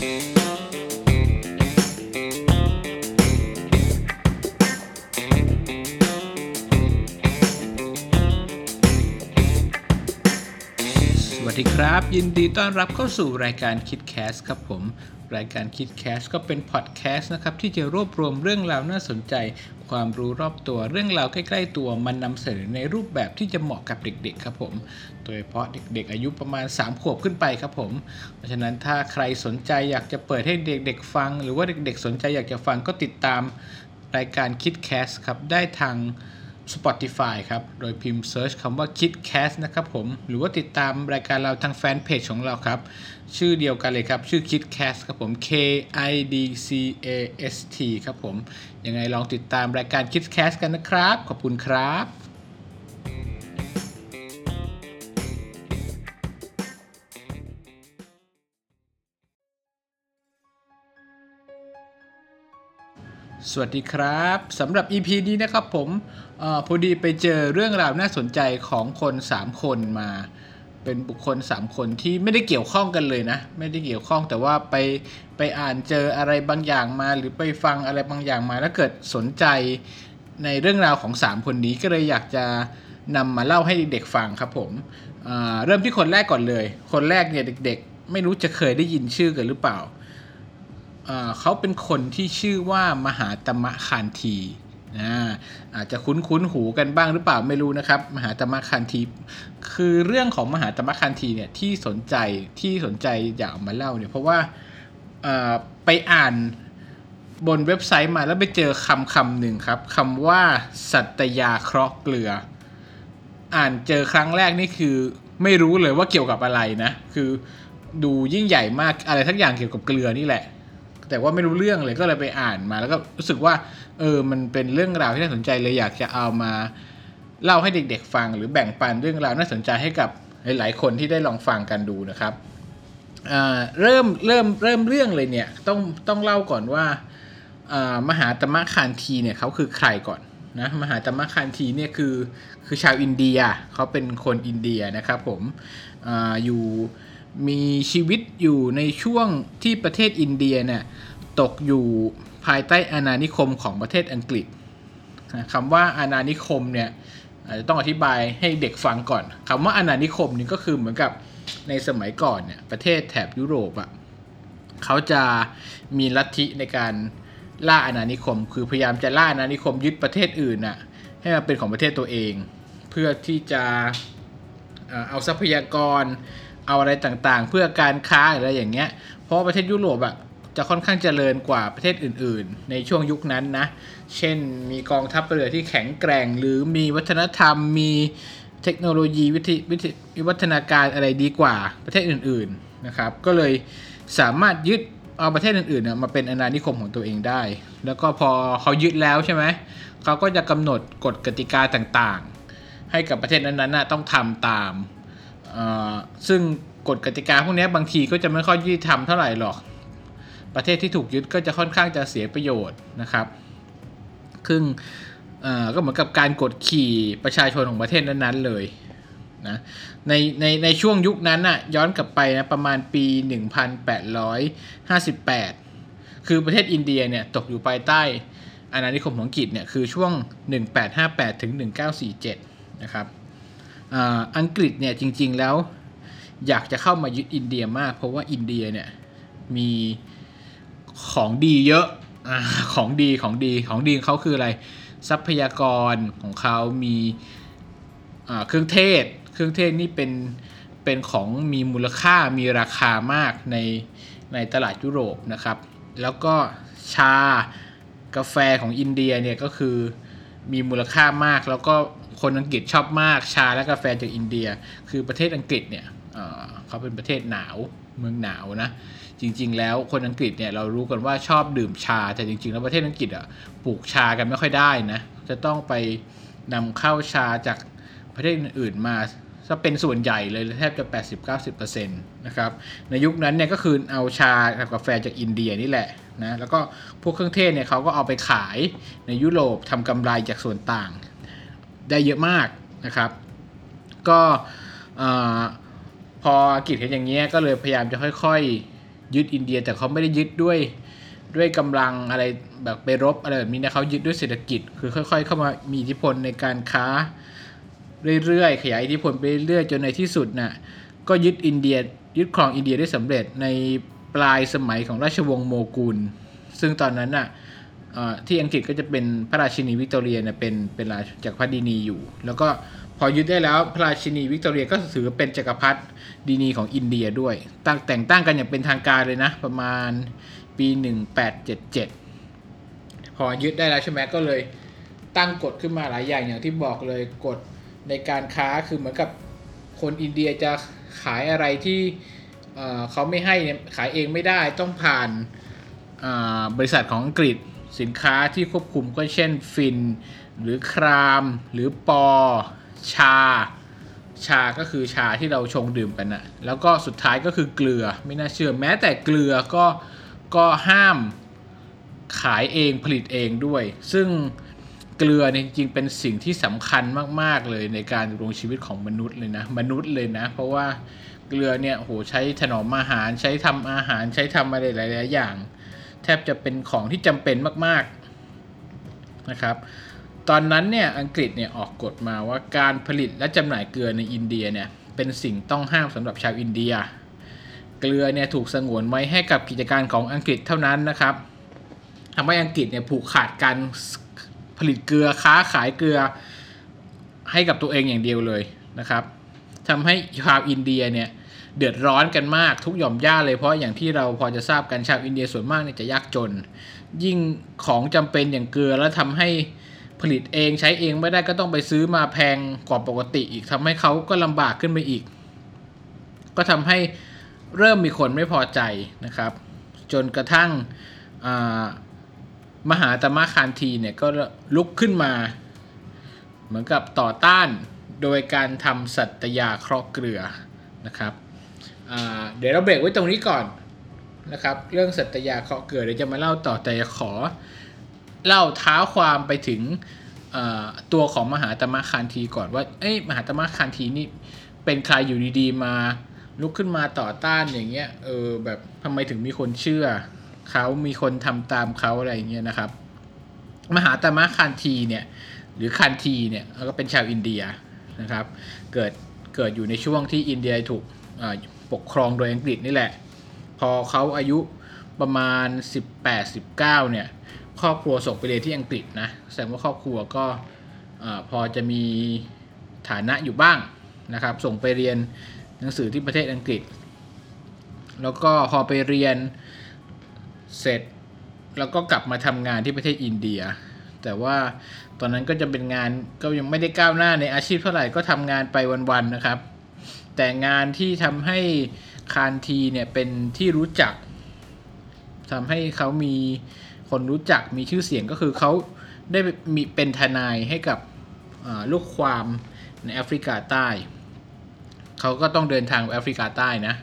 สวัสดีครับ ยินดีต้อนรับเข้าสู่รายการคิดแคสครับผม รายการคิดแคสก็เป็นพอดแคสต์นะครับ ที่จะรวบรวมเรื่องราวน่าสนใจ ความรู้รอบตัว เรื่องราวใกล้ๆตัวมันนำเสนอในรูปแบบที่จะเหมาะกับเด็กๆครับผม โดยเฉพาะเด็กๆ อายุประมาณ 3 ขวบขึ้นไปครับผม เพราะฉะนั้นถ้าใครสนใจอยากจะเปิดให้เด็กๆฟัง หรือว่าเด็กๆ สนใจอยากจะฟังก็ติดตามรายการคิดแคสครับได้ทาง Spotify ครับ โดยพิมพ์ Search คำว่า KidCast นะครับผม หรือว่าติดตามรายการเราทางแฟนเพจของเราครับ ชื่อเดียวกันเลยครับ ชื่อ KidCast ครับผม K I D C A S T ครับผม ยังไงลองติดตามรายการ KidCast กันนะครับ ขอบคุณครับสวัสดีครับสำหรับ EP นี้นะครับผมออพอดีไปเจอเรื่องราวน่าสนใจของคน 3 คนมา เป็นบุคคล 3 คนที่ไม่ได้เกี่ยวข้องกันเลยนะ ไม่ได้เกี่ยวข้องแต่ว่าไปไปอ่านเจออะไรบางอย่างมา หรือไปฟังอะไรบางอย่างมา แล้วเกิดสนใจในเรื่องราวของ 3 คนนี้ก็เลยอยากจะนำมาเล่าให้เด็กๆฟังครับผมเริ่มที่คนแรกก่อนเลย คนแรกเนี่ยเด็ก ๆ ไม่รู้จะเคยได้ยินชื่อกันหรือเปล่า เขาเป็นคนที่ชื่อว่ามหาตมะคานที อาจจะคุ้นคุ้นๆหูกันบ้างหรือเปล่าไม่รู้นะครับ มหาตมะคานทีคือเรื่องของมหาตมะคานทีเนี่ยที่สนใจที่สนใจอยากเอามาเล่าเนี่ยเพราะว่าไปอ่านบนเว็บไซต์มาแล้วไปเจอคำคำหนึ่งครับคำว่าสัตยาเคราะห์เกลือ อ่านเจอครั้งแรกนี่คือไม่รู้เลยว่าเกี่ยวกับอะไรนะ คือดูยิ่งใหญ่มากอะไรทั้งอย่างเกี่ยวกับเกลือนี่แหละ แต่ว่าไม่รู้เรื่องเลยก็เลยไปอ่านมา แล้วก็รู้สึกว่า เออมันเป็นเรื่องราวที่น่าสนใจเลยอยากจะเอามาเล่าให้เด็กๆฟัง หรือแบ่งปันเรื่องราวน่าสนใจให้กับหลายๆคนที่ได้ลองฟังกันดูนะครับเริ่มเริ่มเริ่มเรื่องเลยเนี่ยต้องต้องเล่าก่อนว่ามหาตมะคานทีเนี่ยเขาคือใครก่อนนะมหาตมะคานทีเนี่ยคือคือชาวอินเดียเขาเป็นคนอินเดียนะครับผมออยู่ มีชีวิตอยู่ในช่วงที่ประเทศอินเดียเนี่ยตกอยู่ภายใต้อาณานิคมของประเทศอังกฤษคำว่าอาณานิคมเนี่ยอาจจะต้องอธิบายให้เด็กฟังก่อนคำว่าอาณานิคมนี่ก็คือเหมือนกับในสมัยก่อนเนี่ยประเทศแถบยุโรปอะเขาจะมีลัทธิในการล่าอาณานิคม คือพยายามจะล่าอาณานิคมยึดประเทศอื่นน่ะให้มาเป็นของประเทศตัวเอง เพื่อที่จะเอาทรัพยากร เอาอะไรต่างๆ เพื่อการค้าหรืออะไรอย่างเงี้ย เพราะประเทศยุโรปอะจะค่อนข้างเจริญกว่าประเทศอื่น ๆ ในช่วงยุคนั้นนะ เช่นมีกองทัพเรือที่แข็งแกร่ง หรือมีวัฒนธรรม มีเทคโนโลยีวิธีวิวัฒนาการอะไรดีกว่าประเทศอื่น ๆ นะครับ ก็เลยสามารถยึดเอาประเทศอื่นๆมาเป็นอาณานิคมของตัวเองได้ แล้วก็พอเขายึดแล้วใช่ไหม เขาก็จะกำหนดกฎกติกาต่างๆ ให้กับประเทศนั้นๆต้องทำตาม ซึ่งกฎกติกาพวกนี้บางทีก็จะไม่ค่อยยุติธรรมเท่าไหร่หรอก ประเทศที่ถูกยึดก็จะค่อนข้างจะเสียประโยชน์นะครับซึ่งเอ่อก็เหมือนกับการกดขี่ประชาชนของประเทศนั้นๆเลยนะในในในช่วงยุคนั้นน่ะย้อนกลับไปนะประมาณปี 1858 คือประเทศอินเดียเนี่ยตกอยู่ภายใต้อาณานิคมของอังกฤษเนี่ยคือช่วง 1858 ถึง 1947 นะครับ อังกฤษเนี่ยจริง ๆ แล้วอยากจะเข้ามายึดอินเดียมาก เพราะว่าอินเดียเนี่ยมีของดีเยอะอของดีของดีของดีของเขาคืออะไร ทรัพยากรของเขามีเครื่องเทศ เครื่องเทศนี่เป็นเป็นของมีมูลค่ามีราคามากในในตลาดยุโรปนะครับ แล้วก็ชากาแฟของอินเดียเนี่ยก็คือมีมูลค่ามากแล้วก็ คนอังกฤษชอบมากชาและกาแฟจากอินเดีย คือประเทศอังกฤษเนี่ยเขาเป็นประเทศหนาวเมืองหนาวนะจริง ๆ แล้วคนอังกฤษเนี่ยเรารู้กันว่าชอบดื่มชา แต่จริง ๆ แล้วประเทศอังกฤษอะปลูกชากันไม่ค่อยได้นะจะต้องไปนำเข้าชาจากประเทศอื่นมาจะเป็นส่วนใหญ่เลยแทบจะ 80-90%นะครับในยุคนั้นเนี่ยก็คือเอาชากับกาแฟจากอินเดียนี่แหละนะแล้วก็พวกเครื่องเทศเนี่ยเขาก็เอาไปขายในยุโรปทำกำไรจากส่วนต่าง ได้เยอะมากนะครับ ก็พออังกฤษเห็นอย่างเงี้ยก็เลยพยายามจะค่อยๆ ยึดอินเดีย แต่เขาไม่ได้ยึดด้วยด้วยกำลังอะไรแบบไปรบอะไรแบบนี้นะเขายึดด้วยเศรษฐกิจ คือค่อย ๆ เข้ามามีอิทธิพลในการค้าเรื่อยๆขยายอิทธิพลไปเรื่อยๆจนในที่สุดน่ะก็ยึดอินเดียยึดครองอินเดียได้สำเร็จในปลายสมัยของราชวงศ์โมกุลซึ่งตอนนั้นน่ะเอ่อ ที่อังกฤษก็จะเป็นพระราชินีวิกตอเรียเนี่ยเป็นเป็นราชจักรพรรดินีอยู่ แล้วก็พอยึดได้แล้วพระราชินีวิกตอเรียก็ถือเป็นจักรพรรดินีของอินเดียด้วยตั้งแต่งตั้งกันอย่างเป็นทางการเลยนะ ประมาณปี 1877 พอยึดได้แล้วใช่ไหมก็เลยตั้งกฎขึ้นมาหลายอย่างอย่างที่บอกเลยกฎในการค้าคือเหมือนกับคนอินเดียจะขายอะไรที่เขาไม่ให้ขายเองไม่ได้ต้องผ่านบริษัทของอังกฤษ สินค้าที่ควบคุมก็เช่นฟิน หรือคราม หรือปอ ชา ชาก็คือชาที่เราชงดื่มกันนะแล้วก็สุดท้ายก็คือเกลือไม่น่าเชื่อแม้แต่เกลือก็ก็ห้ามขายเองผลิตเองด้วย ซึ่งเกลือเนี่ยจริงๆเป็นสิ่งที่สำคัญมากๆเลยในการดำรงชีวิตของมนุษย์เลยนะมนุษย์เลยนะ เพราะว่าเกลือเนี่ยโหใช้ถนอมอาหารใช้ทำอาหารใช้ทำอะไรหลายๆอย่าง แทบจะเป็นของที่จำเป็นมากๆนะครับ ตอนนั้นเนี่ยอังกฤษเนี่ยออกกฎมาว่าการผลิตและจำหน่ายเกลือในอินเดียเนี่ยเป็นสิ่งต้องห้ามสำหรับชาวอินเดีย เกลือเนี่ยถูกสงวนไว้ให้กับกิจการของอังกฤษเท่านั้นนะครับทำให้อังกฤษเนี่ยผูกขาดการผลิตเกลือค้าขายเกลือให้กับตัวเองอย่างเดียวเลยนะครับทำให้ชาวอินเดียเนี่ย เดือดร้อนกันมากทุกหย่อมหญ้าเลยเพราะอย่างที่เราพอจะทราบกันชาวอินเดียส่วนมากเนี่ยจะยากจน ยิ่งของจำเป็นอย่างเกลือแล้วทำให้ผลิตเองใช้เองไม่ได้ก็ต้องไปซื้อมาแพงกว่าปกติอีกทำให้เขาก็ลำบากขึ้นไปอีก ก็ทำให้เริ่มมีคนไม่พอใจนะครับ จนกระทั่งอ่ามหาตมะคานทีเนี่ยก็ลุกขึ้นมา เหมือนกับต่อต้านโดยการทำสัตยาเคราะห์เกลือนะครับ เดี๋ยวเราเบรกไว้ตรงนี้ก่อนนะครับ เรื่องสัตยาเคาะเกลือเดี๋ยวจะมาเล่าต่อแต่ขอ เล่าเท้าความไปถึงตัวของมหาตมะคานทีก่อนว่าเอ้ยมหาตมะคานทีนี่เป็นใครอยู่ดีๆ มาลุกขึ้นมาต่อต้านอย่างเงี้ยเออแบบทำไมถึงมีคนเชื่อเขามีคนทำตามเขาอะไรเงี้ยนะครับ มหาตมะคานทีเนี่ยหรือคานทีเนี่ยก็เป็นชาวอินเดียนะครับ เกิดเกิดอยู่ในช่วงที่อินเดียถูกอ่อ ปกครองโดยอังกฤษนี่แหละ พอเขาอายุประมาณ 18-19 เนี่ย ครอบครัวส่งไปเรียนที่อังกฤษนะแสดงว่าครอบครัวก็พอจะมีฐานะอยู่บ้างนะครับ ส่งไปเรียนหนังสือที่ประเทศอังกฤษ แล้วก็พอไปเรียนเสร็จแล้วก็กลับมาทำงานที่ประเทศอินเดีย แต่ว่าตอนนั้นก็จะเป็นงานก็ยังไม่ได้ก้าวหน้าในอาชีพเท่าไหร่ก็ทำงานไปวันๆนะครับ แต่งานที่ทำให้คานทีเนี่ยเป็นที่รู้จักทำให้เขามีคนรู้จักมีชื่อเสียงก็คือเขาได้มีเป็นทนายให้กับลูกความในแอฟริกาใต้ เขาก็ต้องเดินทางไปแอฟริกาใต้นะ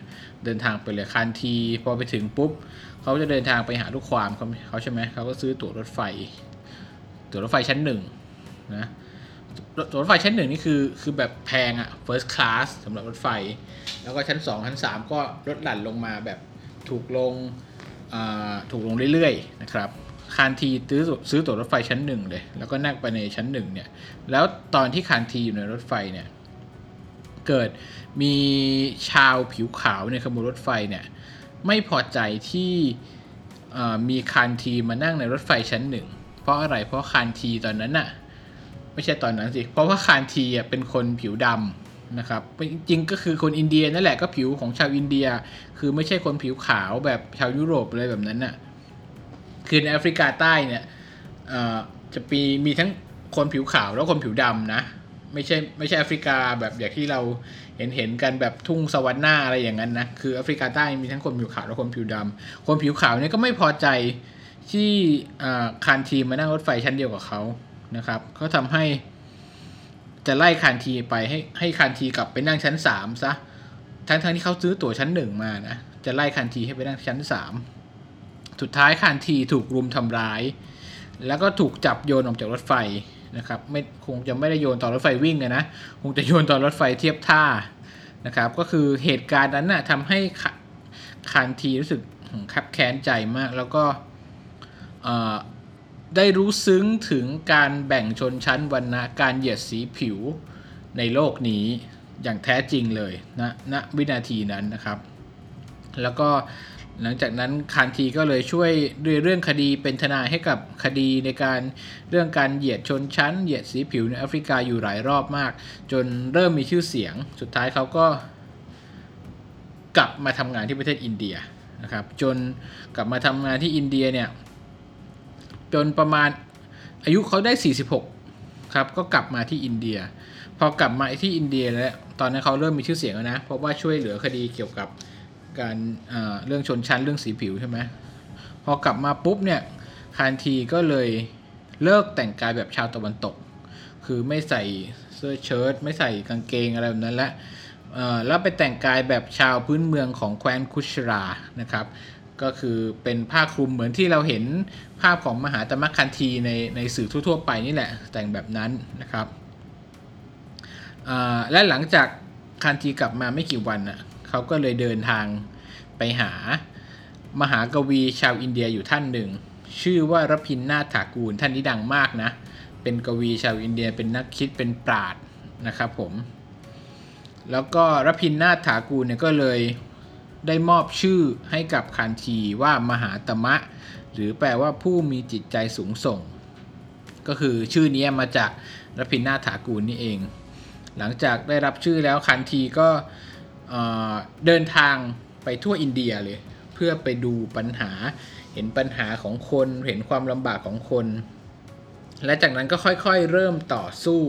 เดินทางไปเลยคานที พอไปถึงปุ๊บ เขาจะเดินทางไปหาลูกความเขาเขาใช่ไหมเขาก็ซื้อตั๋วรถไฟ ตั๋วรถไฟชั้นหนึ่งนะ รถไฟชั้นหนึ่งนี่คือคือแบบแพงอะ first class สำหรับรถไฟ แล้วก็ชั้น2ชั้น3ก็ลดหลั่นลงมาแบบถูกลงอ่าถูกลงเรื่อยๆนะครับคานทีซื้อซื้อตั๋วรถไฟชั้นหนึ่งเลย แล้วก็นั่งไปในชั้นหนึ่งเนี่ย แล้วตอนที่คานทีอยู่ในรถไฟเนี่ย เกิดมีชาวผิวขาวในขบวนรถไฟเนี่ย ไม่พอใจที่อ่อมีคานทีมานั่งในรถไฟชั้นหนึ่งเพราะอะไรเพราะคานทีตอนนั้นน่ะ ไม่ใช่ตอนนั้นสิ เพราะว่าคานทีเป็นคนผิวดำนะครับจริงก็คือคนอินเดียนั่นแหละก็ผิวของชาวอินเดีย คือไม่ใช่คนผิวขาวแบบชาวยุโรปอะไรแบบนั้นน่ะคือในแอฟริกาใต้เนี่ยจะมีมีทั้งคนผิวขาวแล้วคนผิวดำนะไม่ใช่ไม่ใช่แอฟริกาแบบอย่างที่เราเห็นเห็นกันแบบทุ่งสวรรค์หน้าอะไรอย่างนั้นนะคือแอฟริกาใต้มีทั้งคนผิวขาวและคนผิวดำคนผิวขาวเนี่ยก็ไม่พอใจที่อ่าคานทีมานั่งรถไฟชั้นเดียวกับเขา นะครับก็ทำให้จะไล่คานทีไปให้ให้คานทีกลับไปนั่งชั้นสามซะทั้งทั้งที่เขาซื้อตั๋วชั้นหนึ่งมานะจะไล่คานทีให้ไปนั่งชั้นสามสุดท้ายคานทีถูกรุมทำร้าย แล้วก็ถูกจับโยนออกจากรถไฟนะครับไม่คงจะไม่ได้โยนตอนรถไฟวิ่งอะนะคงจะโยนตอนรถไฟเทียบท่านะครับก็คือเหตุการณ์นั้นน่ะทำให้คาคานทีรู้สึกคับแค้นใจมาก แล้วก็ ได้รู้ซึ้งถึงการแบ่งชนชั้นวรรณะการเหยียดสีผิวในโลกนี้อย่างแท้จริงเลยนะณวินาทีนั้นนะครับ แล้วก็หลังจากนั้นคานทีก็เลยช่วยด้วยเรื่องคดีเป็นทนายให้กับคดีในการเรื่องการเหยียดชนชั้น เหยียดสีผิวในแอฟริกาอยู่หลายรอบมาก จนเริ่มมีชื่อเสียง สุดท้ายเขาก็กลับมาทำงานที่ประเทศอินเดียนะครับ จนกลับมาทำงานที่อินเดียเนี่ย จนประมาณอายุเขาได้ 46 ครับ ก็กลับมาที่อินเดีย พอกลับมาที่อินเดียแล้ว ตอนนั้นเขาเริ่มมีชื่อเสียงแล้วนะ เพราะว่าช่วยเหลือคดีเกี่ยวกับการเอ่อเรื่องชนชั้นเรื่องสีผิวใช่ไหมพอกลับมาปุ๊บเนี่ยคานทีก็เลยเลิกแต่งกายแบบชาวตะวันตก คือไม่ใส่เสื้อเชิ้ตไม่ใส่กางเกงอะไรแบบนั้นและแล้วไปแต่งกายแบบชาวพื้นเมืองของแคว้นคุชรานะครับ ก็คือเป็นผ้าคลุมเหมือนที่เราเห็นภาพของมหาตมะคันทีในในสื่อทั่ว ๆ ไปนี่แหละแต่งแบบนั้นนะครับและหลังจากคันทีกลับมาไม่กี่วันน่ะเขาก็เลยเดินทางไปหามหากวีชาวอินเดียอยู่ท่านหนึ่ง ชื่อว่ารพินนาถากูลท่านนี้ดังมากนะ เป็นกวีชาวอินเดียเป็นนักคิดเป็นปราดนะครับผม แล้วก็รพินนาถากูลเนี่ยก็เลย ได้มอบชื่อให้กับคานทีว่ามหาตมะ หรือแปลว่าผู้มีจิตใจสูงส่ง ก็คือชื่อนี้มาจากรพินนาถากูลนี่เอง หลังจากได้รับชื่อแล้วคันทีก็เดินทางไปทั่วอินเดียเลย เพื่อไปดูปัญหาเห็นปัญหาของคนเห็นความลำบากของคน และจากนั้นก็ค่อยๆ เริ่มต่อสู้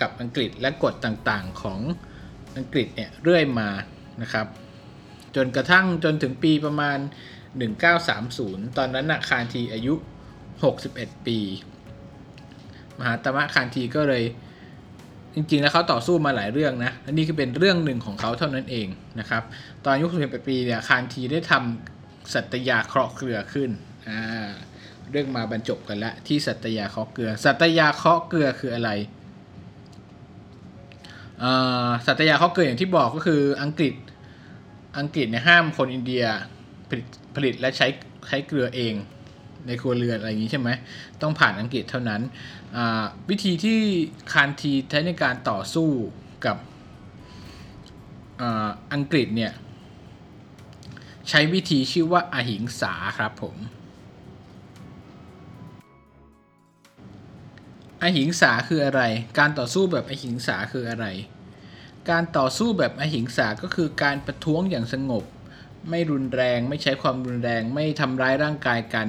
กับอังกฤษและกฎต่างๆของอังกฤษเนี่ยเรื่อยมานะครับ จนกระทั่งจนถึงปีประมาณ 1930 ตอนนั้นนะคานทีอายุ 61 ปี มหาตมะคานทีก็เลย จริงๆ แล้วเขาต่อสู้มาหลายเรื่องนะและนี่คือเป็นเรื่องหนึ่งของเขาเท่านั้นเองนะครับ ตอนอายุ61ปีเนี่ยคานทีได้ทำสัตยาเคราะห์เกลือขึ้นอ่าเรื่องมาบรรจบกันล้วที่สัตยาเคราะห์เกลือ สัตยาเคราะห์เกลือคืออะไรสัตยาเคราะห์เกลืออย่างที่บอกก็คืออังกฤษ อังกฤษเนี่ยห้ามคนอินเดียผลิตผลิตและใช้ใช้เกลือเองในครัวเรือนอะไรอย่างนี้ใช่ไหมต้องผ่านอังกฤษเท่านั้น วิธีที่คานทีใช้ในการต่อสู้กับอ,อังกฤษเนี่ยใช้วิธีชื่อว่าอาหิงสาครับผมอหิงสาคืออะไร การต่อสู้แบบอหิงสาคืออะไร การต่อสู้แบบอหิงสาก็คือการประท้วงอย่างสงบ ไม่รุนแรง ไม่ใช้ความรุนแรง ไม่ทำร้ายร่างกายกัน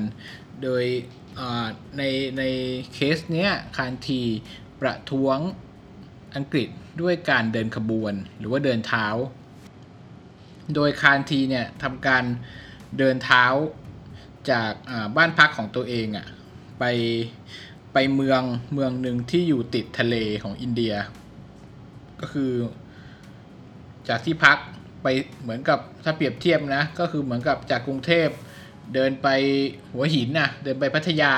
โดยในในเคสเนี้ยคานทีประท้วงอังกฤษด้วยการเดินขบวน หรือว่าเดินเท้า โดยคานทีเนี่ยทำการเดินเท้าจากบ้านพักของตัวเองอะ่ะไปไปเมืองเมืองหนึ่งที่อยู่ติดทะเลของอินเดีย ก็คือ จากที่พักไปเหมือนกับถ้าเปรียบเทียบนะ ก็คือเหมือนกับจากกรุงเทพเดินไปหัวหินนะเดินไปพัทยา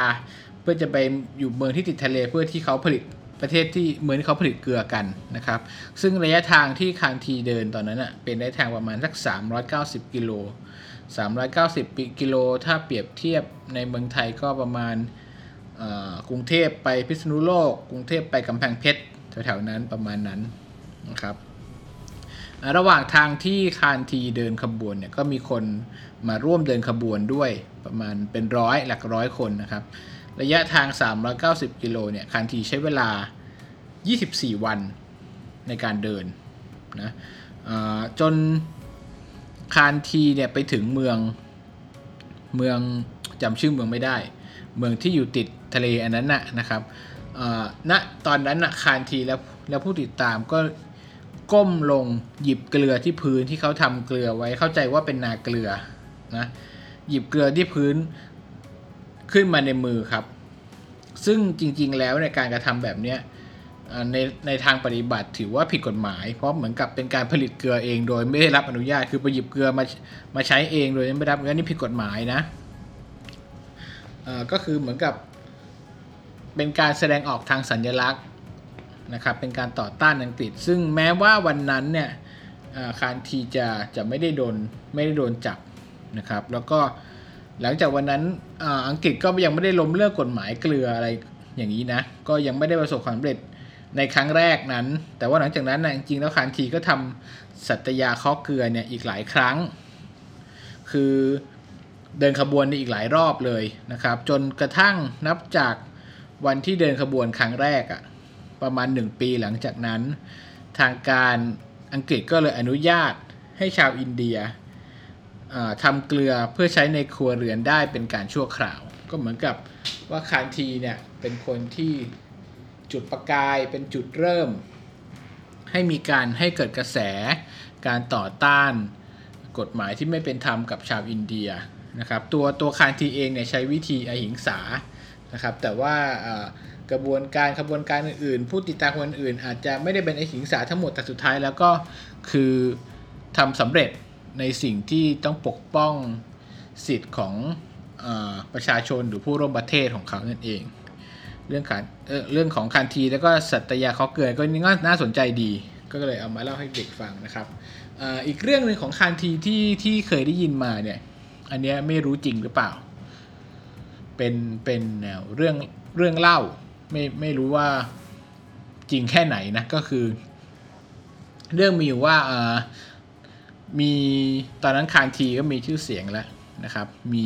เพื่อจะไปอยู่เมืองที่ติดทะเลเพื่อที่เขาผลิตประเทศที่เหมือนที่เขาผลิตเกลือกันนะครับ ซึ่งระยะทางที่คางทีเดินตอนนั้นอะเป็นระยะทางประมาณสัก 390 กิโล 390 กิโล ถ้าเปรียบเทียบในเมืองไทยก็ประมาณกรุงเทพไปพิษณุโลก กรุงเทพไปกำแพงเพชรแถวๆนั้นประมาณนั้นนะครับ ระหว่างทางที่คานทีเดินขบวนเนี่ยก็มีคนมาร่วมเดินขบวนด้วยประมาณเป็นร้อยหลักร้อยคนนะครับ ระยะทาง 390 กิโลเนี่ยคานทีใช้เวลา 24 วันในการเดินนะจนคานทีเนี่ยไปถึงเมืองเมืองจำชื่อเมืองไม่ได้ เมืองที่อยู่ติดทะเลอันนั้นนะนะครับอ่าณตอนนั้นนะคานทีแล้วแล้วผู้ติดตามก็ ก้มลงหยิบเกลือที่พื้นที่เขาทำเกลือไว้เข้าใจว่าเป็นนาเกลือนะหยิบเกลือที่พื้นขึ้นมาในมือครับ ซึ่งจริงๆแล้วในการกระทำแบบเนี้ยในในทางปฏิบัติถือว่าผิดกฎหมาย เพราะเหมือนกับเป็นการผลิตเกลือเองโดยไม่ได้รับอนุญาตคือไปหยิบเกลือมามาใช้เองโดยไม่ได้รับอนุญาตนี่ผิดกฎหมายนะก็คือเหมือนกับเป็นการแสดงออกทางสัญลักษณ์ นะครับเป็นการต่อต้านอังกฤษ ซึ่งแม้ว่าวันนั้นเนี่ยอ่าคานทีจะจะไม่ได้โดนไม่ได้โดนจับนะครับแล้วก็หลังจากวันนั้นอ,อังกฤษก็ยังไม่ได้ล้มเลิกกฎหมายเกลืออะไรอย่างนี้นะก็ยังไม่ได้ประสบความสำเร็จในครั้งแรกนั้น แต่ว่าหลังจากนั้นนะจริงๆแล้วคานทีก็ทำสัตยาเคาะเกลือเนี่ยอีกหลายครั้ง คือเดินขบวนในอีกหลายรอบเลยนะครับ จนกระทั่งนับจากวันที่เดินขบวนครั้งแรกอะ ประมาณ 1 ปีหลังจากนั้น ทางการอังกฤษก็เลยอนุญาตให้ชาวอินเดียอ่าทำเกลือเพื่อใช้ในครัวเรือนได้เป็นการชั่วคราว ก็เหมือนกับว่าคานธีเนี่ยเป็นคนที่จุดประกายเป็นจุดเริ่ม ให้มีการให้เกิดกระแสการต่อต้านกฎหมายที่ไม่เป็นธรรมกับชาวอินเดียนะครับตัวตัวคานธีเองเนี่ยใช้วิธีอหิงสานะครับแต่ว่าอ่า กระบวนการขบวนการอื่นๆ ผู้ติดตามคนอื่น อาจจะไม่ได้เป็นอหิงสาทั้งหมดแต่สุดท้ายแล้วก็คือทำสำเร็จในสิ่งที่ต้องปกป้องสิทธิ์ของอประชาชนหรือผู้ร่วมประเทศของเขานั่นเอง เรื่องการเเรื่องของคันทีแล้วก็สัตยาเขาเกลือก็นี่ก็น่าสนใจดี ก็เลยเอามาเล่าให้เด็กฟังนะครับออีกเรื่องหนึ่งของคันทีที่ที่เคยได้ยินมาเนี่ยอันเนี้ยไม่รู้จริงหรือเปล่า เป็นเป็นแนวเรื่องเรื่องเล่า ไม่ไม่รู้ว่าจริงแค่ไหนนะก็คือ เรื่องมีอยู่ว่าอ่ามีตอนนั้นคานทีก็มีชื่อเสียงแล้วนะครับ มี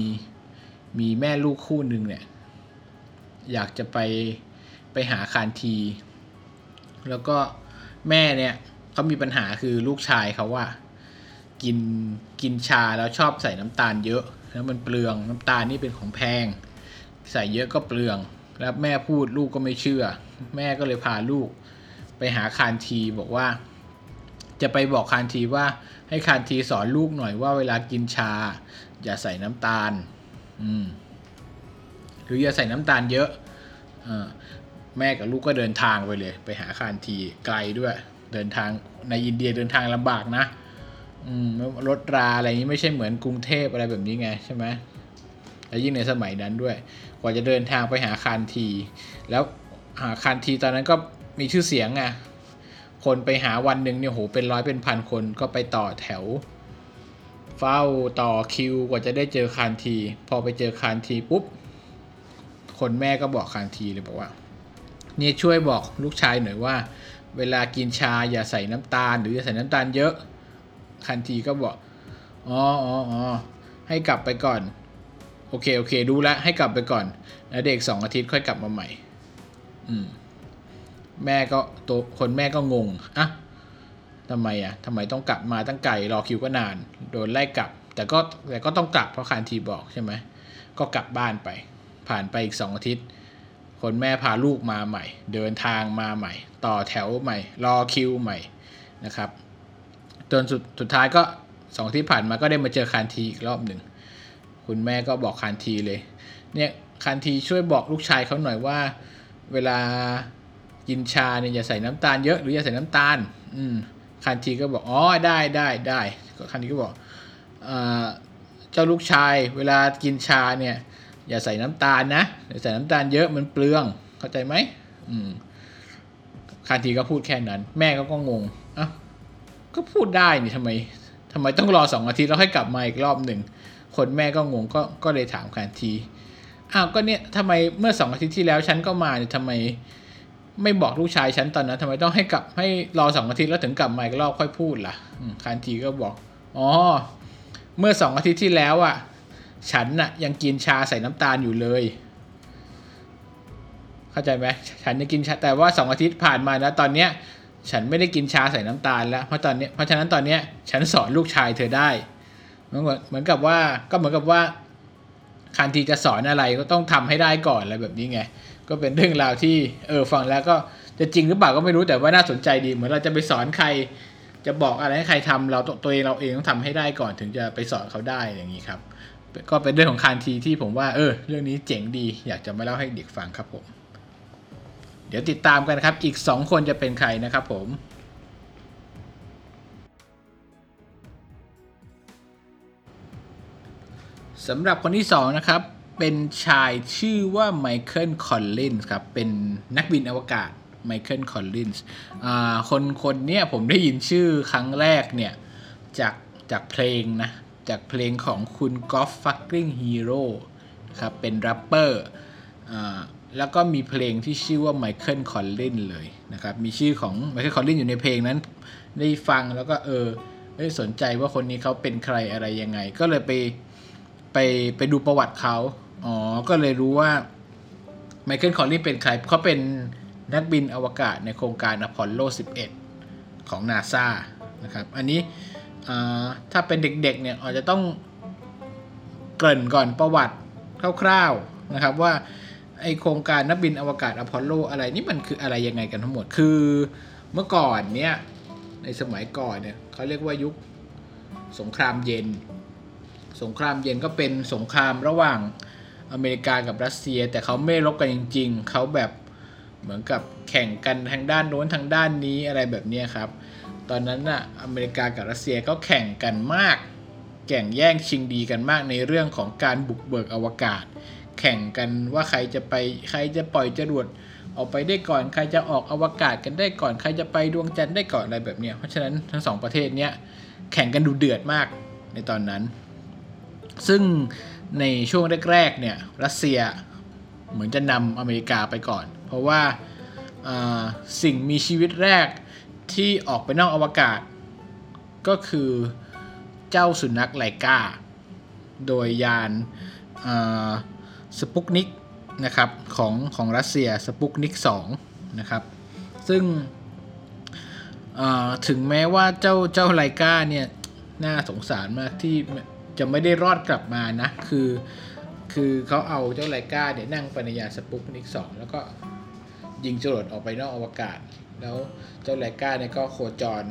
มีแม่ลูกคู่หนึ่งเนี่ย อยากจะไปไปหาคานที แล้วก็แม่เนี่ยเขามีปัญหาคือลูกชายเขาว่า กินกินชาแล้วชอบใส่น้ำตาลเยอะ แล้วมันเปลืองน้ำตาลนี่เป็นของแพง ใส่เยอะก็เปลือง แล้วแม่พูดลูกก็ไม่เชื่อ แม่ก็เลยพาลูกไปหาคานทีบอกว่า จะไปบอกคานทีว่าให้คานทีสอนลูกหน่อยว่าเวลากินชา อย่าใส่น้ำตาล อืมหรืออย่าใส่น้ำตาลเยอะอแม่กับลูกก็เดินทางไปเลย ไปหาคานทีไกลด้วย เดินทางในอินเดียเดินทางลำบากนะอืรถราอะไรนี้ไม่ใช่เหมือนกรุงเทพอะไรแบบนี้ไงใช่ไหมแล้วยิ่งในสมัยนั้นด้วย กว่าจะเดินทางไปหาคานที แล้วหาคานทีตอนนั้นก็มีชื่อเสียงไงคนไปหาวันหนึ่งเนี่ยโหเป็นร้อยเป็นพันคนก็ไปต่อแถว เฝ้าต่อคิวกว่าจะได้เจอคานที พอไปเจอคานทีปุ๊บ คนแม่ก็บอกคานทีเลยบอกว่า เนี่ยช่วยบอกลูกชายหน่อยว่า เวลากินชาอย่าใส่น้ำตาล หรืออย่าใส่น้ำตาลเยอะคันทีก็บอกอ๋ออ๋ออ๋อให้กลับไปก่อน โอเคโอเค ดูแลให้กลับไปก่อน แล้วเด็กสองอาทิตย์ค่อยกลับมาใหม่ อืม แม่ก็ตัวคนแม่ก็งงอะทำไมอะทำไมต้องกลับมาตั้งไกลรอคิวก็นาน โดนไล่กลับ แต่ก็แต่ก็ต้องกลับเพราะคันทีบอกใช่ไหมก็กลับบ้านไป ผ่านไปอีกสองอาทิตย์ คนแม่พาลูกมาใหม่ เดินทางมาใหม่ ต่อแถวใหม่ รอคิวใหม่นะครับจนสุดสุดท้ายก็สองที่ผ่านมาก็ได้มาเจอคานทีอีกรอบหนึ่ง คุณแม่ก็บอกคานทีเลย เนี่ยคานทีช่วยบอกลูกชายเขาหน่อยว่า เวลากินชาเนี่ยอย่าใส่น้ำตาลเยอะหรืออย่าใส่น้ำตาล อืมคานทีก็บอกอ๋อได้ได้ได้ก็คานทีก็บอกเอ่อเจ้าลูกชาย เวลากินชาเนี่ย อย่าใส่น้ำตาลนะอย่าใส่น้ำตาลเยอะมันเปลืองเข้าใจไหมอืมคานทีก็พูดแค่นั้น แม่ก็ก็งงอะก็พูดได้นี่ทำไมทำไมต้องรอสองอาทิตย์แล้วค่อยกลับมาอีกรอบหนึ่ง คนแม่ก็งงก็ก็เลยถามคานทีอ้าวก็เนี่ยทำไมเมื่อสองอาทิตย์ที่แล้วฉันก็มาเนี่ยทำไม ไม่บอกลูกชายฉันตอนนั้นทำไมต้องให้กลับให้รอสองอาทิตย์แล้วถึงกลับมาอีกรอบค่อยพูดล่ะคานทีก็บอกอ๋อเมื่อสองอาทิตย์ที่แล้วอะ ฉันน่ะยังกินชาใส่น้ำตาลอยู่เลย เข้าใจไหมฉันยังกินชาแต่ว่าสองอาทิตย์ผ่านมาแล้วตอนเนี้ย ฉันไม่ได้กินชาใส่น้ำตาลแล้วเพราะตอนเนี้ยเพราะฉะนั้นตอนเนี้ยฉันสอนลูกชายเธอได้ เหมือนเหมือนกับว่าก็เหมือนกับว่าคันทีจะสอนอะไรก็ต้องทำให้ได้ก่อนอะไรแบบนี้ไง ก็เป็นเรื่องราวที่เออฟังแล้วก็จะจริงหรือเปล่าก็ไม่รู้แต่ว่าน่าสนใจดี เหมือนเราจะไปสอนใคร จะบอกอะไรให้ใครทำเราตัวตัวเองเราเองต้องทำให้ได้ก่อนถึงจะไปสอนเขาได้อย่างนี้ครับ ก็เป็นเรื่องของคานธีที่ผมว่า เออ เรื่องนี้เจ๋งดี อยากจะมาเล่าให้เด็กฟังครับผม เดี๋ยวติดตามกันครับ อีก 2 คนจะเป็นใครนะครับผม สำหรับคนที่ 2 นะครับ เป็นชายชื่อว่าไมเคิลคอลลินส์ครับ เป็นนักบินอวกาศไมเคิลคอลลินส์คนคนเนี้ยผมได้ยินชื่อครั้งแรกเนี่ย จากจากเพลงนะ จากเพลงของคุณกอล์ฟ Fucking Hero ครับ เป็นแรปเปอร์แล้วก็มีเพลงที่ชื่อว่าไมเคิลคอลลินส์เลยนะครับ มีชื่อของไมเคิลคอลลินส์อยู่ในเพลงนั้นได้ฟังแล้วก็เออสนใจว่าคนนี้เขาเป็นใครอะไรยังไง ก็เลยไป ไปไปดูประวัติเขาอ๋อ ก็เลยรู้ว่าไมเคิลคอลลินส์เป็นใครเขาเป็นนักบินอวกาศในโครงการอพอลโล 11 ของนาซานะครับ อันนี้ถ้าเป็นเด็กๆเนี่ยอาจจะต้องเกริ่นก่อนประวัติคร่าวๆนะครับว่าไอโครงการนักบินอวกาศอพอลโลอะไรนี่มันคืออะไรยังไงกันทั้งหมด คือเมื่อก่อนเนี่ยในสมัยก่อนเนี่ยเขาเรียกว่ายุคสงครามเย็น สงครามเย็นก็เป็นสงครามระหว่างอเมริกากับรัสเซีย แต่เขาไม่รบกันจริง ๆ เขาแบบเหมือนกับแข่งกันทางด้านโน้นทางด้านนี้อะไรแบบนี้ครับ ตอนนั้นน่ะอเมริกากับรัสเซียก็แข่งกันมาก แข่งแย่งชิงดีกันมากในเรื่องของการบุกเบิกอวกาศ แข่งกันว่าใครจะไปใครจะปล่อยจรวดออกไปได้ก่อนใครจะออกอวกาศกันได้ก่อนใครจะไปดวงจันทร์ได้ก่อนอะไรแบบเนี้ยเพราะฉะนั้นทั้งสองประเทศเนี้ยแข่งกันดูเดือดมากในตอนนั้น ซึ่งในช่วงแรกๆเนี่ยรัสเซียเหมือนจะนำอเมริกาไปก่อน เพราะว่าสิ่งมีชีวิตแรกที่ออกไปนอกอวกาศ ก็คือเจ้าสุนัขไลกาโดยยานสปุกนิกนะครับของของรัสเซียสปุกนิก2นะครับ ซึ่งถึงแม้ว่าเจ้าเจ้าไลกาเนี่ยน่าสงสารมากที่ จะไม่ได้รอดกลับมานะ คือ คือเขาเอาเจ้าไลกาเนี่ยนั่งปในยานสปุกนิก2แล้วก็ยิงจรวดออกไปนอกอวกาศ แล้วเจ้าไลกาเนี่ยก็โคจร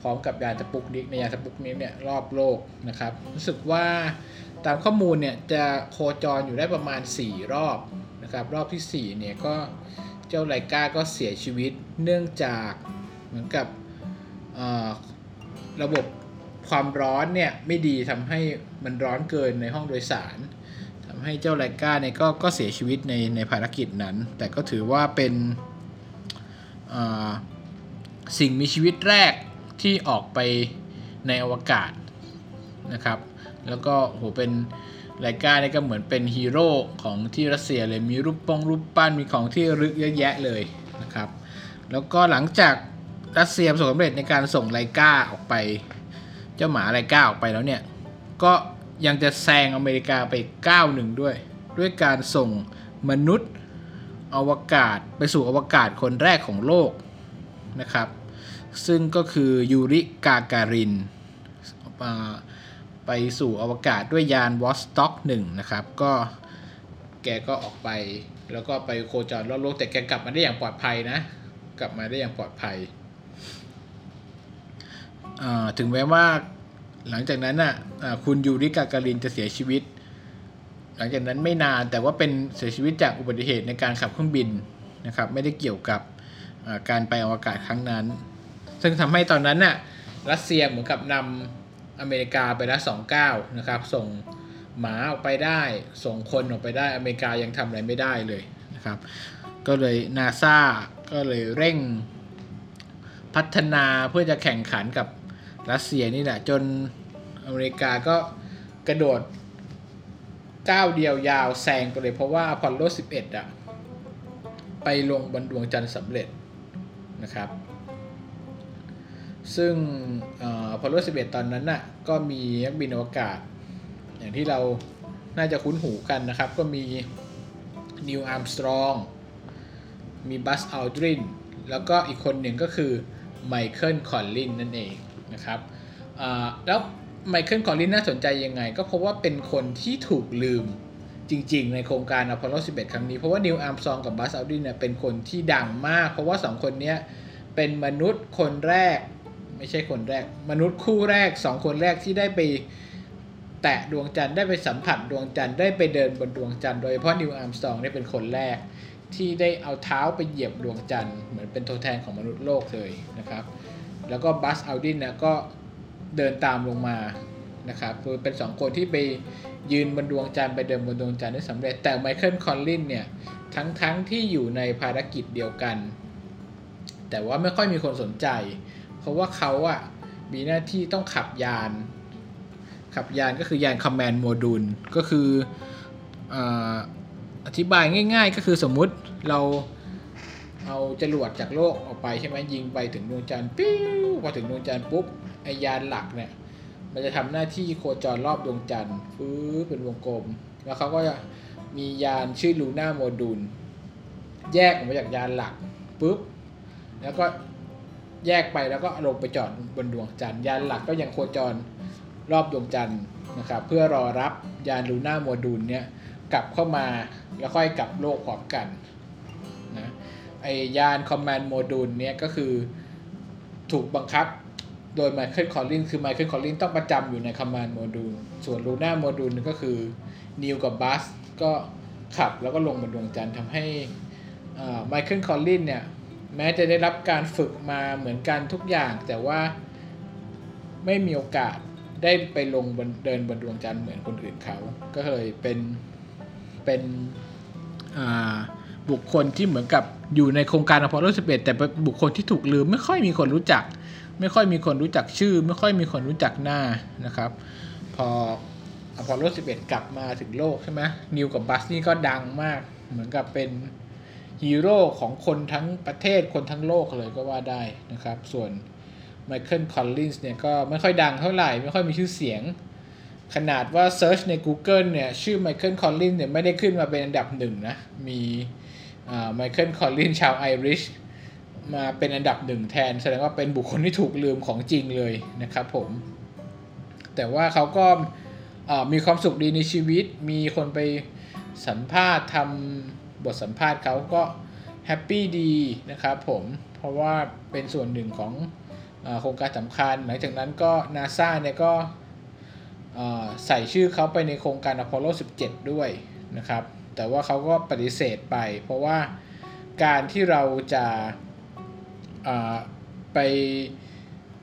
พร้อมกับยานสปุกนิกในยานสปุกนิกเนี่ยรอบโลกนะครับ รู้สึกว่าตามข้อมูลเนี่ยจะโคจรอยู่ได้ประมาณ 4 รอบนะครับ รอบที่ 4 เนี่ยก็เจ้าไลกาก็เสียชีวิตเนื่องจากเหมือนกับระบบ ความร้อนเนี่ยไม่ดีทำให้มันร้อนเกินในห้องโดยสารทำให้เจ้าไลกาเนี่ยก็ก็เสียชีวิตในในภารกิจนั้น แต่ก็ถือว่าเป็นสิ่งมีชีวิตแรกที่ออกไปในอวกาศนะครับ แล้วก็โหเป็นไลกาเนี่ยก็เหมือนเป็นฮีโร่ของที่รัสเซียเลย มีรูปปงรูปปั้น มีของที่ระลึกเยอะแยะเลยนะครับ แล้วก็หลังจากรัสเซียประสบความสำเร็จในการส่งไลกาออกไป เจ้าหมาอะไลกาออกไปแล้วเนี่ย ก็ยังจะแซงอเมริกาไปก้าวหนึ่งด้วย ด้วยการส่งมนุษย์อวกาศไปสู่อวกาศคนแรกของโลกนะครับ ซึ่งก็คือยูริกาการิน ไปสู่อวกาศด้วยยานวอสต็อกหนึ่งนะครับ ก็แกก็ออกไปแล้วก็ไปโคจรรอบโลกแต่แกกลับมาได้อย่างปลอดภัยนะ กลับมาได้อย่างปลอดภัย ถึงแม้ว่าหลังจากนั้นน่ะคุณยูริกาการินจะเสียชีวิต หลังจากนั้นไม่นานแต่ว่าเป็นเสียชีวิตจากอุบัติเหตุในการขับเครื่องบินนะครับไม่ได้เกี่ยวกับการไปอวกาศครั้งนั้น ซึ่งทำให้ตอนนั้นน่ะรัสเซียเหมือนกับนำอเมริกาไปล้วสองก้านะครับ ส่งหมาออกไปได้ ส่งคนออกไปได้อเมริกายังทำอะไรไม่ได้เลยนะครับ ก็เลยนาซาก็เลยเร่งพัฒนาเพื่อจะแข่งขันกับ รัสเซียนี่แหละ จนอเมริกาก็กระโดดก้าวเดียวยาวแซงไปเลยเพราะว่าอพอลโล 11 อะ ไปลงบนดวงจันทร์สำเร็จนะครับ ซึ่งอพอลโล 11 ตอนนั้นน่ะก็มีนักบินอวกาศ อย่างที่เราน่าจะคุ้นหูกันนะครับ ก็มีนีลอาร์มสตรองมีบัสอัลดรินแล้วก็อีกคนหนึ่งก็คือไมเคิลคอลลินส์นั่นเอง นะครับแล้วไมเคิลคอลลินส์น่าสนใจยังไง ก็เพราะว่าเป็นคนที่ถูกลืมจริงๆ ในโครงการอพอลโล 11 ครั้งนี้ เพราะว่านีลอาร์มสตรองกับบัสอัลดรินเนี่ยเป็นคนที่ดังมาก เพราะว่าสองคนนี้เป็นมนุษย์คนแรก ไม่ใช่คนแรก มนุษย์คู่แรกสองคนแรกที่ได้ไปแตะดวงจันทร์ได้ไปสัมผัสดวงจันทร์ได้ไปเดินบนดวงจันทร์โดยเฉพาะนีลอาร์มสตรองเนี่ยเป็นคนแรก ที่ได้เอาเท้าไปเหยียบดวงจันทร์เหมือนเป็นตัวแทนของมนุษย์โลกเลยนะครับ แล้วก็บัสอัลดรินนะก็เดินตามลงมานะครับคือเป็นสองคนที่ไปยืนบนดวงจันทร์ไปเดินบนดวงจันทร์ได้สำเร็จแต่ไมเคิลคอลลินส์เนี่ยทั้งทั้งที่อยู่ในภารกิจเดียวกัน แต่ว่าไม่ค่อยมีคนสนใจ เพราะว่าเขาอะมีหน้าที่ต้องขับยาน ขับยานก็คือยาน command module ก็คือออธิบายง่าย ๆ ก็คือสมมุติเรา เอาจรวดจากโลกออกไปใช่ไหมยิงไปถึงดวงจันทร์ปิ้วพอถึงดวงจันทร์ปุ๊บไอยานหลักเนี่ย มันจะทำหน้าที่โคจรรอบดวงจันทร์ฟื้อเป็นวงกลม แล้วเขาก็จะมียานชื่อลูน่าโมดูลแยกออกมาจากยานหลักปุ๊บแล้วก็แยกไปแล้วก็ลงไปจอดบนดวงจันทร์ยานหลักก็ยังโคจรรอบดวงจันทร์นะครับเพื่อรอรับยาน Lunar Module เนี่ยกลับเข้ามาแล้วค่อยกลับโลกพร้อมกัน ไอยาน Command Module เนี่ยก็คือถูกบังคับโดยไมเคิลคอลลินส์คือไมเคิลคอลลินส์ต้องประจำอยู่ใน Command Module ส่วน Lunar Module ก็คือนีลกับบัสก็ขับแล้วก็ลงบนดวงจันทร์ทำให้ไมเคิลคอลลินส์เนี่ยแม้จะได้รับการฝึกมาเหมือนกันทุกอย่าง แต่ว่าไม่มีโอกาสได้ไปลงบนเดินบนดวงจันทร์เหมือนคนอื่นเขา ก็เลยเป็นเป็นอ่า บุคคลที่เหมือนกับอยู่ในโครงการอพอลโล11 แต่เป็นบุคคลที่ถูกลืมไม่ค่อยมีคนรู้จัก ไม่ค่อยมีคนรู้จักชื่อ ไม่ค่อยมีคนรู้จักหน้านะครับ พออพอลโล11 กลับมาถึงโลกใช่ไหมนีลกับบัซนี่ก็ดังมาก เหมือนกับเป็นฮีโร่ของคนทั้งประเทศคนทั้งโลกเลยก็ว่าได้นะครับ ส่วนไมเคิลคอลลินส์เนี่ยก็ไม่ค่อยดังเท่าไหร่ ไม่ค่อยมีชื่อเสียง ขนาดว่า Search ใน Google เนี่ย ชื่อไมเคิลคอลลินส์เนี่ยไม่ได้ขึ้นมาเป็นอันดับหนึ่งนะ มี ไมเคิลคอลลินชาวไอริชมาเป็นอันดับหนึ่งแทน แสดงว่าเป็นบุคคลที่ถูกลืมของจริงเลยนะครับผม แต่ว่าเขาก็มีความสุขดีในชีวิต มีคนไปสัมภาษณ์ทำบทสัมภาษณ์เขาก็happy ดีนะครับผม เพราะว่าเป็นส่วนหนึ่งของโครงการสำคัญ หลังจากนั้นก็นาซาเนี่ยก็ใส่ชื่อเขาไปในโครงการอพอลโล 17 ด้วยนะครับ แต่ว่าเขาก็ปฏิเสธไป เพราะว่าการที่เราจะไป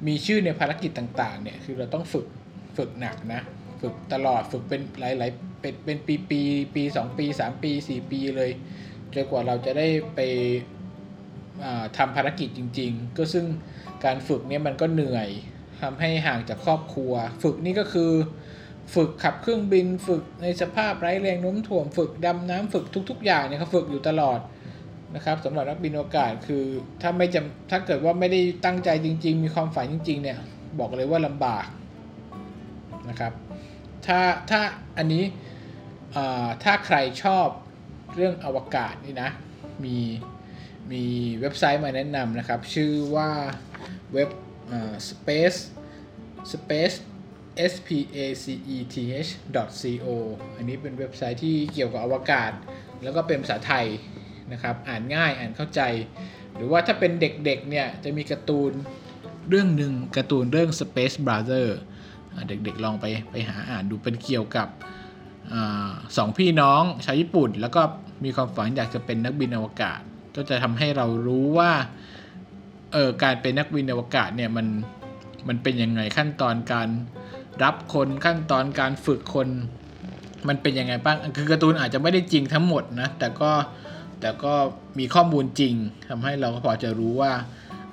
มีชื่อในภารกิจต่างๆเนี่ยคือเราต้องฝึกฝึกหนักนะ ฝึกตลอดฝึกเป็นหลายๆเป็นเป็นปีปีปี2ปี3ปี4ปีเลยจนกว่าเราจะได้ไปทำภารกิจจริง ๆ ก็ซึ่งการฝึกเนี่ยมันก็เหนื่อยทำให้ห่างจากครอบครัว ฝึกนี่ก็คือ ฝึกขับเครื่องบินฝึกในสภาพไร้แรงโน้มถ่วงฝึกดำน้ำฝึกทุก ๆ อย่างเนี่ยเขาฝึกอยู่ตลอดนะครับสำหรับนักบินอวกาศคือถ้าไม่จำถ้าเกิดว่าไม่ได้ตั้งใจจริง ๆ มีความฝันจริง ๆ เนี่ยบอกเลยว่าลำบากนะครับ ถ้าถ้าอันนี้ถ้าใครชอบเรื่องอวกาศนี่นะมีมีเว็บไซต์มาแนะนำนะครับ ชื่อว่าเว็บ space space s p a c e t h co อันนี้เป็นเว็บไซต์ที่เกี่ยวกับอวกาศ แล้วก็เป็นภาษาไทยนะครับ อ่านง่ายอ่านเข้าใจ หรือว่าถ้าเป็นเด็กๆเนี่ยจะมีการ์ตูนเรื่องหนึ่งการ์ตูนเรื่อง Space Brother เด็กๆลองไปไปหาอ่านดูเป็นเกี่ยวกับอสองพี่น้องชาวญี่ปุ่น แล้วก็มีความฝันอยากจะเป็นนักบินอวกาศ ก็จะทำให้เรารู้ว่าเออการเป็นนักบินอวกาศเนี่ยมันมันเป็นยังไงขั้นตอนการ รับคนขั้นตอนการฝึกคน มันเป็นยังไงบ้าง คือการ์ตูนอาจจะไม่ได้จริงทั้งหมดนะ แต่ก็แต่ก็มีข้อมูลจริงทำให้เราพอจะรู้ว่า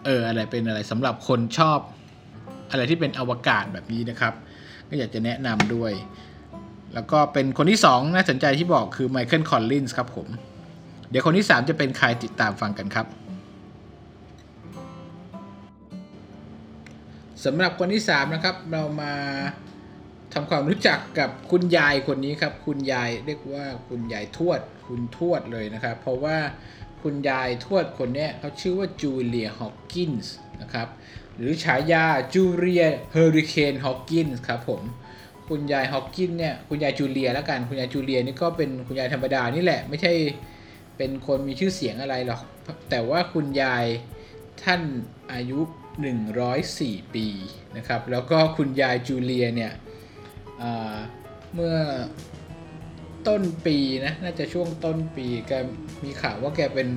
เอออะไรเป็นอะไรสำหรับคนชอบ อะไรที่เป็นอวกาศแบบนี้นะครับ ก็อยากจะแนะนำด้วย แล้วก็เป็นคนที่2น่าสนใจที่บอกคือไมเคิลคอลลินส์ครับผม เดี๋ยวคนที่ 3 จะเป็นใครติดตามฟังกันครับ สำหรับคนที่3นะครับเรามาทำความรู้จักกับคุณยายคนนี้ครับ คุณยายเรียกว่าคุณยายทวด คุณทวดเลยนะครับ เพราะว่าคุณยายทวดคนนี้เขาชื่อว่าจูเลียฮอว์กินส์นะครับหรือฉายาจูเลียเฮอริเคนฮอว์กินส์ครับผมคุณยายฮอว์กินเนี่ยคุณยายจูเลียแล้วกันคุณยายจูเลียนี่ก็เป็นคุณยายธรรมดานี่แหละ ไม่ใช่เป็นคนมีชื่อเสียงอะไรหรอก แต่ว่าคุณยายท่านอายุ 104 ปีนะครับ แล้วก็คุณยายจูเลียเนี่ยเมื่อต้นปีนะน่าจะช่วงต้นปีแกมีข่าวว่าแกเป็น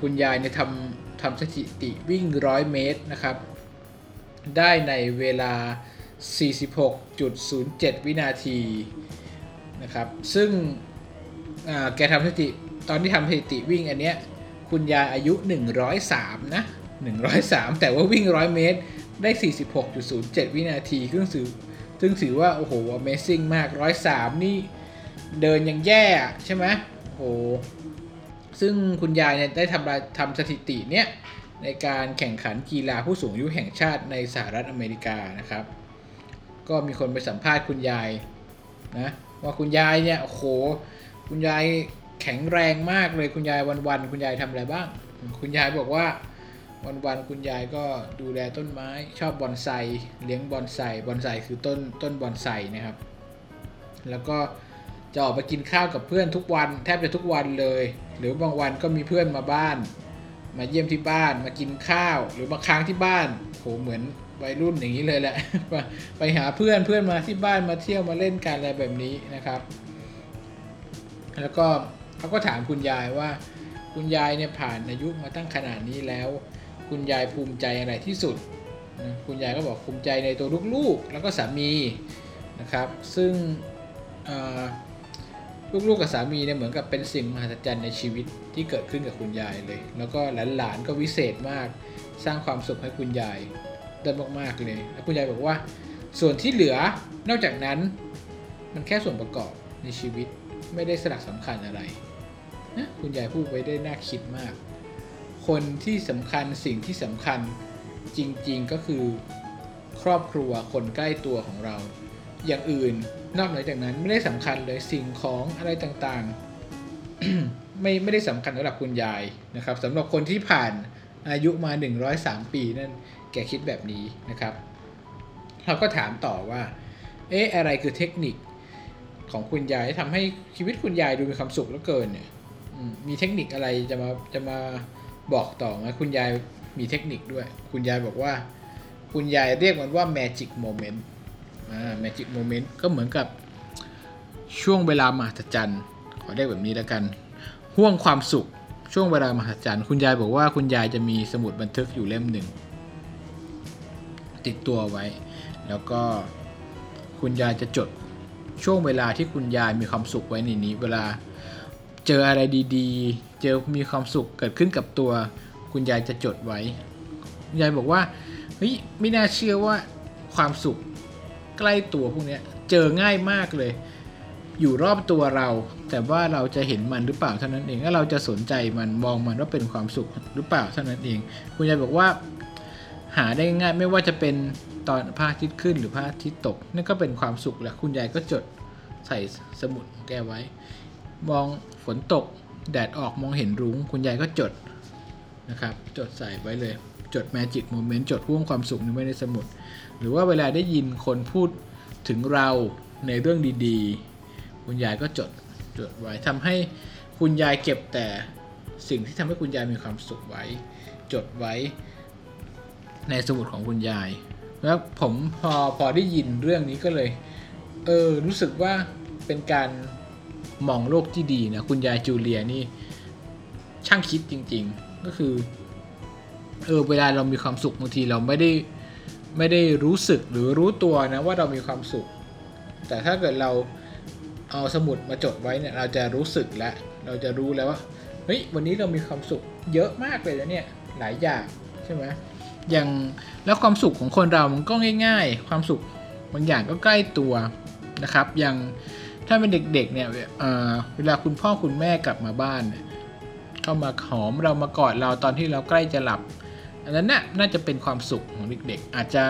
คุณยายเนี่ยทำทำสถิติวิ่ง 100 เมตรนะครับ ได้ในเวลา 46.07 วินาทีนะครับ ซึ่งแกทำสถิติตอนที่ทำสถิติวิ่งอันเนี้ยคุณยายอายุ 103 นะ 103 แต่ว่าวิ่ง 100 เมตร ได้ 46.07 วินาที ซึ่งถือซึ่งถือว่า โอ้โห Amazing มากร้อยสามนี่เดินยังแย่ใช่ไหมโอ้โหซึ่งคุณยายเนี่ยได้ทำทำสถิติเนี่ยในการแข่งขันกีฬาผู้สูงอายุแห่งชาติในสหรัฐอเมริกานะครับ ก็มีคนไปสัมภาษณ์คุณยายนะว่าคุณยายเนี่ยโอ้โห คุณยายแข็งแรงมากเลยคุณยายวันๆคุณยายทำอะไรบ้าง คุณยายบอกว่า วันๆคุณยายก็ดูแลต้นไม้ ชอบบอนไซเลี้ยงบอนไซบอนไซคือต้นต้นบอนไซนะครับ แล้วก็จะออกไปกินข้าวกับเพื่อนทุกวันแทบจะทุกวันเลย หรือบางวันก็มีเพื่อนมาบ้าน มาเยี่ยมที่บ้านมากินข้าว หรือมาค้างที่บ้านโหเหมือนวัยรุ่นอย่างนี้เลยแหละไปหาเพื่อนเพื่อนมาที่บ้านมาเที่ยวมาเล่นกันอะไรแบบนี้นะครับ แล้วก็เขาก็ถามคุณยายว่า คุณยายเนี่ยผ่านอายุมาตั้งขนาดนี้แล้ว คุณยายภูมิใจอะไรที่สุด คุณยายก็บอกภูมิใจในตัวลูกๆ แล้วก็สามีนะครับ ซึ่งลูกๆกับสามีเนี่ยเหมือนกับเป็นสิ่งมหัศจรรย์ในชีวิตที่เกิดขึ้นกับคุณยายเลย แล้วก็หลานๆก็วิเศษมาก สร้างความสุขให้คุณยายได้มากๆเลย แล้วคุณยายบอกว่า ส่วนที่เหลือนอกจากนั้นมันแค่ส่วนประกอบในชีวิตไม่ได้สลักสำคัญอะไรนะคุณยายพูดไว้ได้น่าคิดมาก คนที่สำคัญสิ่งที่สำคัญจริงๆก็คือครอบครัวคนใกล้ตัวของเรา อย่างอื่นนอกเหนือจากนั้นไม่ได้สำคัญเลยสิ่งของอะไรต่างๆ ไม่ไม่ได้สำคัญสำหรับคุณยายนะครับสำหรับคนที่ผ่านอายุมา 103 ปีนั่นแกคิดแบบนี้นะครับ เราก็ถามต่อว่า เอ๊ะอะไรคือเทคนิคของคุณยายทำให้ชีวิตคุณยายดูมีความสุขเหลือเกินเนี่ยมมีเทคนิคอะไรจะมาจะมา บอกต่อไหมคุณยายมีเทคนิคด้วย คุณยายบอกว่า คุณยายเรียกมันว่า magic moment อ่า magic moment ก็เหมือนกับช่วงเวลามหัศจรรย์ขอเรียกแบบนี้แล้วกันห่วงความสุขช่วงเวลามหัศจรรย์คุณยายบอกว่าคุณยายจะมีสมุดบันทึกอยู่เล่มหนึ่ง ติดตัวไว้ แล้วก็คุณยายจะจดช่วงเวลาที่คุณยายมีความสุขไว้ในนี้ เวลา เจออะไรดีๆ เจอมีความสุขเกิดขึ้นกับตัว คุณยายจะจดไว้คุณยายบอกว่าเฮ้ยไม่น่าเชื่อว่าความสุขใกล้ตัวพวกนี้เจอง่ายมากเลย อยู่รอบตัวเรา แต่ว่าเราจะเห็นมันหรือเปล่าเท่านั้นเองถ้าเราจะสนใจมันมองมันว่าเป็นความสุขหรือเปล่าเท่านั้นเอง คุณยายบอกว่า หาได้ง่ายไม่ว่าจะเป็นตอนพระอาทิตย์ขึ้นหรือพระอาทิตย์ตกนั่นก็เป็นความสุขแหละคุณยายก็จดใส่สมุดแกไว้ มอง นตก แดดออกมองเห็นรุ้ง คุณยายก็จดนะครับ จดใส่ไว้เลย จด Magic Moment จดห่วงความสุขนี้ไว้ในสมุด หรือว่าเวลาได้ยินคนพูดถึงเราในเรื่องดีๆ คุณยายก็จด จดไว้ทำให้คุณยายเก็บแต่สิ่งที่ทำให้คุณยายมีความสุขไว้ จดไว้ในสมุดของคุณยาย แล้วผมพอพอได้ยินเรื่องนี้ก็เลย เออ รู้สึกว่าเป็นการ มองโลกที่ดีนะคุณยายจูเลียนี่ช่างคิดจริง ๆ ก็คือเออเวลาเรามีความสุขบางทีเราไม่ได้ไม่ได้รู้สึกหรือรู้ตัวนะว่าเรามีความสุข แต่ถ้าเกิดเราเอาสมุดมาจดไว้เนี่ยเราจะรู้สึกแล้วเราจะรู้แล้วว่าเฮ้ยวันนี้เรามีความสุขเยอะมากเลยนะเนี่ยหลายอย่างใช่ไหมอย่างแล้วความสุขของคนเรามันก็ง่าย ๆ ความสุขบางอย่างก็ใกล้ตัวนะครับ อย่าง ถ้าเป็นเด็กๆเนี่ยเวลาคุณพ่อคุณแม่กลับมาบ้านเนี่ยเข้ามาหอมเรามากอดเราตอนที่เราใกล้จะหลับ อันนั้นน่ะน่าจะเป็นความสุขของเด็กๆ อาจจะ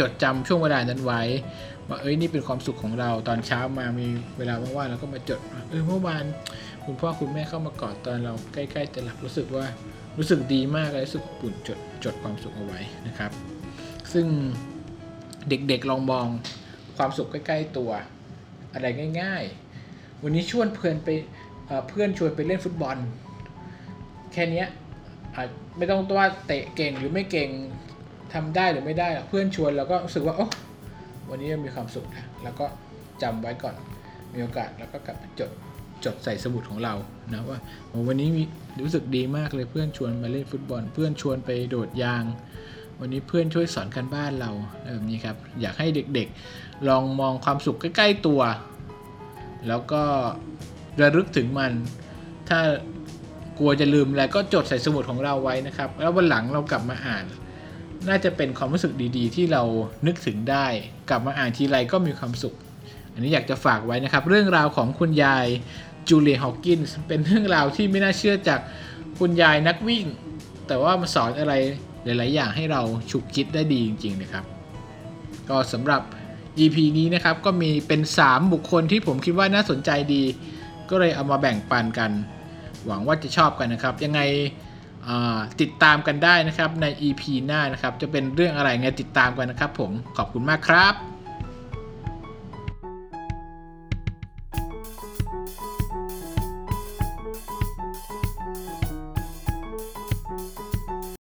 จดจำช่วงเวลานั้นไว้ว่าเอ้ยนี่เป็นความสุขของเราตอนเช้ามามีเวลาว่างๆเราก็มาจดเออเมื่อวานคุณพ่อคุณแม่เข้ามากอดตอนเราใกล้ๆจะหลับรู้สึกว่ารู้สึกดีมากเลยรู้สึกอบอุ่นจดจดความสุขเอาไว้นะครับ ซึ่งเด็กๆลองมองความสุขใกล้ ๆตัว อะไรง่าย ๆ วันนี้ชวนเพื่อนไปเพื่อนชวนไปเล่นฟุตบอล แค่นี้ไม่ต้องว่าเตะเก่งหรือไม่เก่งทำได้หรือไม่ได้ เพื่อนชวนเราก็รู้สึกว่าโอ้วันนี้มีความสุขนะแล้วก็จำไว้ก่อนมีโอกาสแล้วก็กลับจดจดใส่สมุดของเรานะว่าวันนี้มีรู้สึกดีมากเลยเพื่อนชวนมาเล่นฟุตบอล เพื่อนชวนไปโดดยาง วันนี้เพื่อนช่วยสอนกันบ้านเราแบบนี้ครับ อยากให้เด็กๆ ลองมองความสุขใกล้ๆตัว แล้วก็ระลึกถึงมัน ถ้ากลัวจะลืมอะไรก็จดใส่สมุดของเราไว้นะครับ แล้ววันหลังเรากลับมาอ่าน น่าจะเป็นความรู้สึกดีๆ ที่เรานึกถึงได้ กลับมาอ่านทีไรก็มีความสุข อันนี้อยากจะฝากไว้นะครับ เรื่องราวของคุณยายจูเลียฮอว์กินส์เป็นเรื่องราวที่ไม่น่าเชื่อจากคุณยายนักวิ่ง แต่ว่ามาสอนอะไร หลาย ๆ อย่างให้เราฉุกคิดได้ดีจริง ๆ นะครับ ก็สำหรับ EP นี้นะครับก็มีเป็น 3 บุคคลที่ผมคิดว่าน่าสนใจดี ก็เลยเอามาแบ่งปันกัน หวังว่าจะชอบกันนะครับ ยังไงติดตามกันได้นะครับใน EP หน้านะครับ จะเป็นเรื่องอะไรไงติดตามกันนะครับ ผมขอบคุณมากครับ